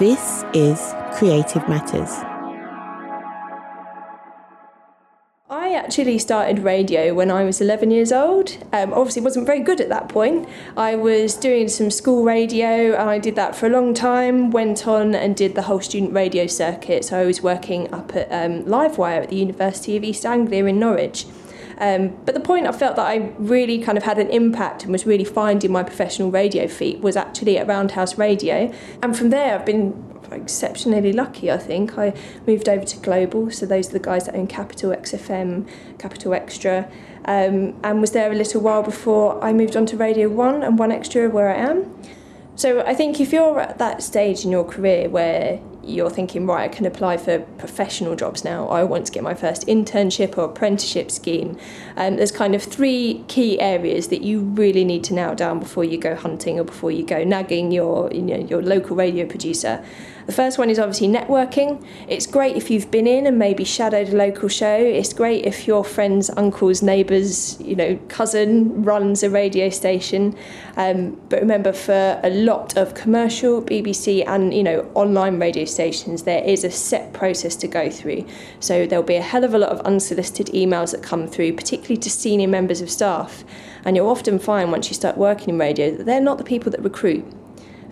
This is Creative Matters. I actually started radio when I was 11 years old. Um, obviously, wasn't very good at that point. I was doing some school radio, and I did that for a long time. Went on and did the whole student radio circuit. So I was working up at um, Livewire at the University of East Anglia in Norwich. Um, but the point I felt that I really kind of had an impact and was really finding my professional radio feet was actually at Roundhouse Radio. And from there, I've been exceptionally lucky, I think. I moved over to Global, so those are the guys that own Capital XFM, Capital XTRA, um, and was there a little while before I moved on to Radio 1 and 1 Extra, where I am. So I think if you're at that stage in your career where you're thinking, right, I can apply for professional jobs now. I want to get my first internship or apprenticeship scheme. Um, there's kind of three key areas that you really need to nail down before you go hunting or before you go nagging your you know, your local radio producer. The first one is obviously networking. It's great if you've been in and maybe shadowed a local show. It's great if your friend's uncle's neighbour's, you know, cousin runs a radio station. Um, but remember, for a lot of commercial BBC and you know online radio stations, there is a set process to go through. So there'll be a hell of a lot of unsolicited emails that come through, particularly to senior members of staff. And you'll often find once you start working in radio that they're not the people that recruit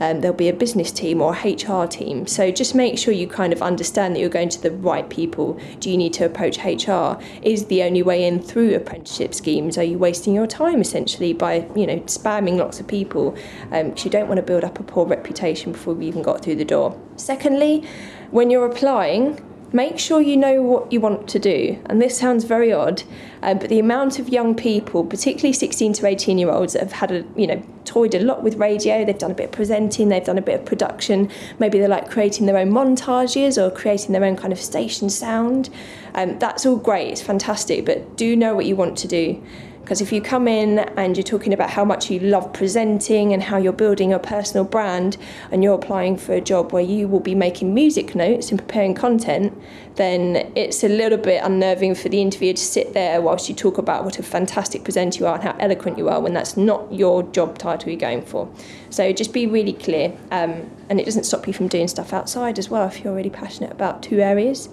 um, there'll be a business team or HR team. So just make sure you kind of understand that you're going to the right people. Do you need to approach HR? Is the only way in through apprenticeship schemes? Are you wasting your time essentially by you know spamming lots of people? Because um, you don't want to build up a poor reputation before you even got through the door. Secondly, when you're applying, make sure you know what you want to do. And this sounds very odd, uh, but the amount of young people, particularly 16 to 18 year olds, that have had a, you know, toyed a lot with radio, they've done a bit of presenting, they've done a bit of production, maybe they're like creating their own montages or creating their own kind of station sound. Um, that's all great, it's fantastic, but do know what you want to do. Because if you come in and you're talking about how much you love presenting and how you're building a personal brand, and you're applying for a job where you will be making music notes and preparing content, then it's a little bit unnerving for the interviewer to sit there whilst you talk about what a fantastic presenter you are and how eloquent you are when that's not your job title you're going for. So just be really clear, um, and it doesn't stop you from doing stuff outside as well if you're really passionate about two areas.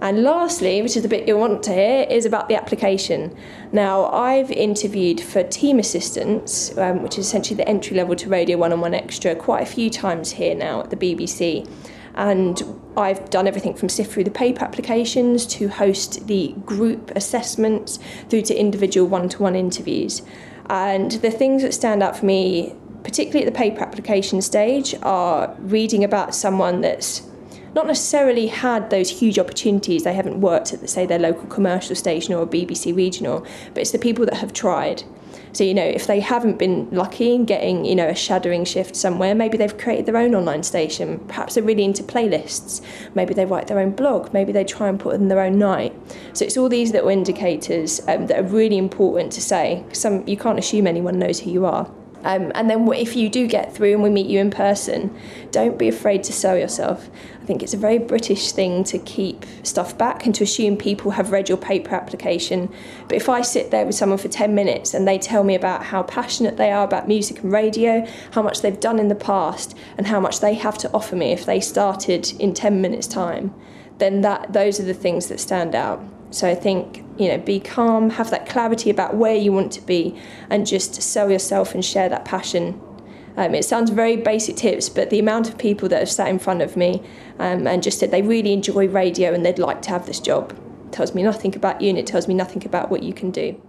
And lastly, which is the bit you'll want to hear, is about the application. Now, I've interviewed for team assistants, um, which is essentially the entry level to Radio 1 and 1 Extra, quite a few times here now at the BBC. And I've done everything from sift through the paper applications to host the group assessments through to individual one to one interviews. And the things that stand out for me, particularly at the paper application stage, are reading about someone that's not necessarily had those huge opportunities. They haven't worked at, say, their local commercial station or a BBC regional, but it's the people that have tried. So, you know, if they haven't been lucky in getting, you know, a shadowing shift somewhere, maybe they've created their own online station. Perhaps they're really into playlists. Maybe they write their own blog. Maybe they try and put in their own night. So it's all these little indicators um, that are really important to say. Some you can't assume anyone knows who you are. Um, and then if you do get through and we meet you in person, don't be afraid to sell yourself. I think it's a very British thing to keep stuff back and to assume people have read your paper application. But if I sit there with someone for 10 minutes and they tell me about how passionate they are about music and radio, how much they've done in the past, and how much they have to offer me if they started in 10 minutes' time, then that those are the things that stand out. So I think, you know, be calm, have that clarity about where you want to be, and just sell yourself and share that passion. Um, it sounds very basic tips, but the amount of people that have sat in front of me um, and just said they really enjoy radio and they'd like to have this job tells me nothing about you and it tells me nothing about what you can do.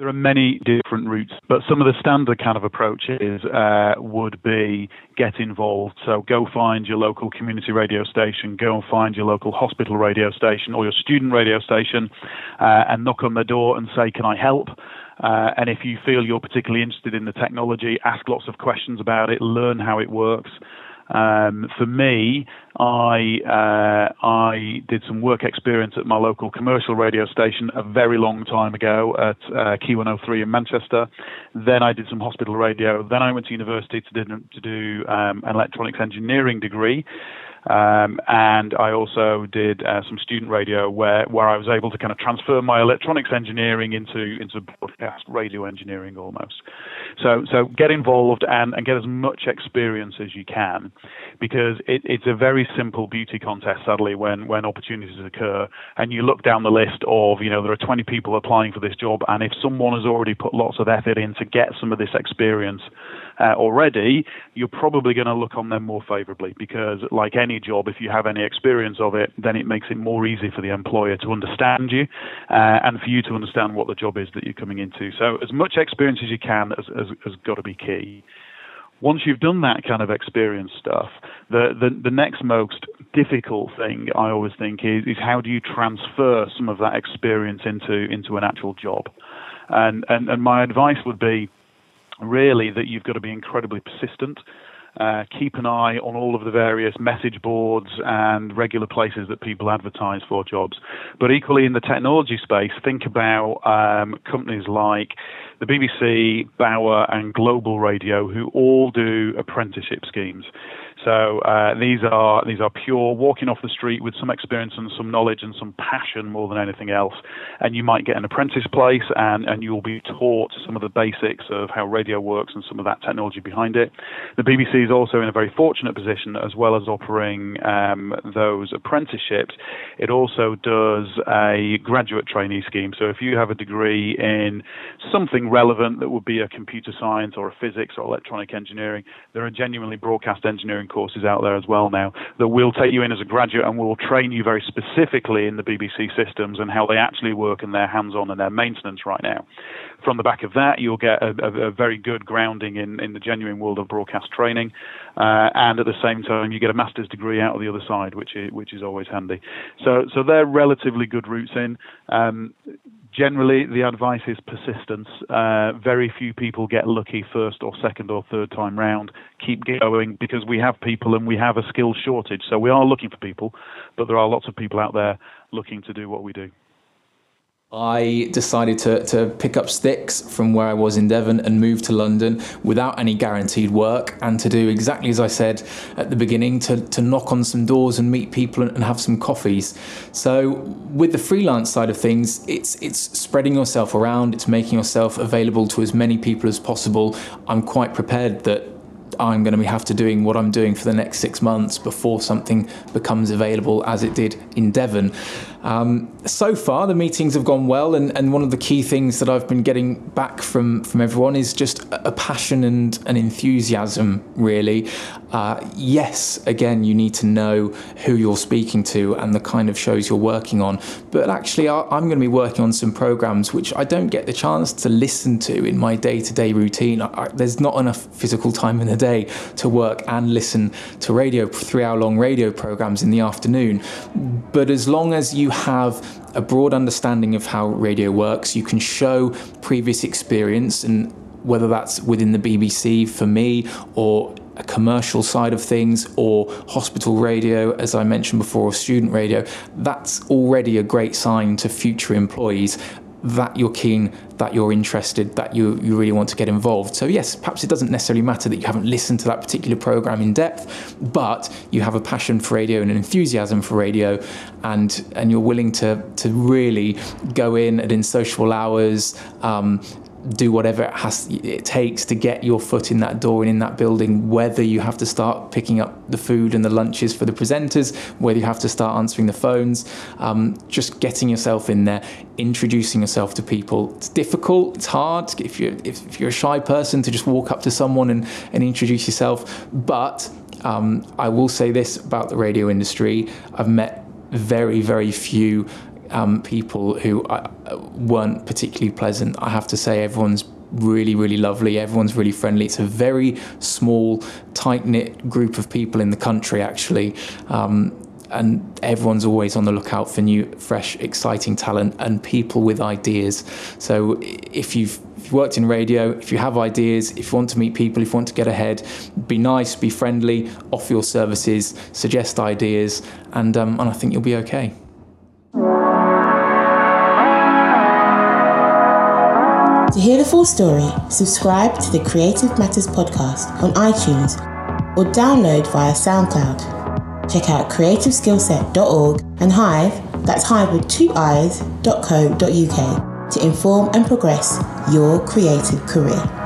There are many different routes, but some of the standard kind of approaches uh, would be get involved. So go find your local community radio station, go and find your local hospital radio station or your student radio station, uh, and knock on the door and say, "Can I help?" Uh, and if you feel you're particularly interested in the technology, ask lots of questions about it, learn how it works. Um, for me, I uh, I did some work experience at my local commercial radio station a very long time ago at uh, Key 103 in Manchester. Then I did some hospital radio. Then I went to university to do, to do um, an electronics engineering degree. Um, and I also did uh, some student radio where, where I was able to kind of transfer my electronics engineering into into broadcast radio engineering almost. So so get involved and, and get as much experience as you can, because it, it's a very simple beauty contest. Sadly, when when opportunities occur, and you look down the list of you know there are 20 people applying for this job, and if someone has already put lots of effort in to get some of this experience uh, already, you're probably going to look on them more favorably because, like any job, if you have any experience of it, then it makes it more easy for the employer to understand you uh, and for you to understand what the job is that you're coming into. So, as much experience as you can has, has, has got to be key once you've done that kind of experience stuff, the, the, the next most difficult thing I always think is, is how do you transfer some of that experience into into an actual job? And and, and my advice would be really that you've got to be incredibly persistent. Uh, keep an eye on all of the various message boards and regular places that people advertise for jobs. But equally in the technology space, think about um, companies like the BBC, Bauer, and Global Radio, who all do apprenticeship schemes. So uh, these are these are pure walking off the street with some experience and some knowledge and some passion more than anything else. And you might get an apprentice place, and and you will be taught some of the basics of how radio works and some of that technology behind it. The BBC is also in a very fortunate position, as well as offering um, those apprenticeships. It also does a graduate trainee scheme. So if you have a degree in something relevant that would be a computer science or a physics or electronic engineering, there are genuinely broadcast engineering courses out there as well now that will take you in as a graduate and will train you very specifically in the BBC systems and how they actually work and their hands-on and their maintenance right now. From the back of that, you'll get a, a, a very good grounding in, in the genuine world of broadcast training, uh, and at the same time, you get a master's degree out of the other side, which is, which is always handy. So, so they're relatively good routes in. Um, generally the advice is persistence. Uh, very few people get lucky first or second or third time round. Keep going because we have people and we have a skill shortage. So we are looking for people, but there are lots of people out there looking to do what we do. I decided to, to pick up sticks from where I was in Devon and move to London without any guaranteed work and to do exactly as I said at the beginning to, to knock on some doors and meet people and, have some coffees. So with the freelance side of things, it's it's spreading yourself around, it's making yourself available to as many people as possible. I'm quite prepared that I'm going to have to doing what I'm doing for the next six months before something becomes available as it did in Devon. Um, so far, the meetings have gone well, and, and one of the key things that I've been getting back from, from everyone is just a passion and an enthusiasm, really. Uh, yes, again, you need to know who you're speaking to and the kind of shows you're working on, but actually, I'm going to be working on some programs which I don't get the chance to listen to in my day to day routine. I, there's not enough physical time in the day to work and listen to radio, three hour long radio programs in the afternoon. But as long as you have a broad understanding of how radio works, you can show previous experience and whether that's within the BBC for me or a commercial side of things or hospital radio, as I mentioned before, or student radio, that's already a great sign to future employees that you're keen, that you're interested, that you, you really want to get involved. So, yes, perhaps it doesn't necessarily matter that you haven't listened to that particular program in depth, but you have a passion for radio and an enthusiasm for radio, and, and you're willing to, to really go in and in social hours, um, do whatever it has it takes to get your foot in that door and in that building whether you have to start picking up the food and the lunches for the presenters whether you have to start answering the phones um, just getting yourself in there introducing yourself to people. It's difficult it's hard if you're if, if you're a shy person to just walk up to someone and, and introduce yourself. But um, I will say this about the radio industry. I've met very very few um, people who uh, weren't particularly pleasant. I have to say, everyone's really, really lovely. Everyone's really friendly. It's a very small, tight knit group of people in the country, actually. Um, and everyone's always on the lookout for new, fresh, exciting talent and people with ideas. So if you've worked in radio, if you have ideas, if you want to meet people, if you want to get ahead, be nice, be friendly, offer your services, suggest ideas, and, um, and I think you'll be okay. To hear the full story, subscribe to the Creative Matters podcast on iTunes or download via SoundCloud. check out creativeskillset.org and Hiive, that's hive with two eyes, .co.uk to inform and progress your creative career.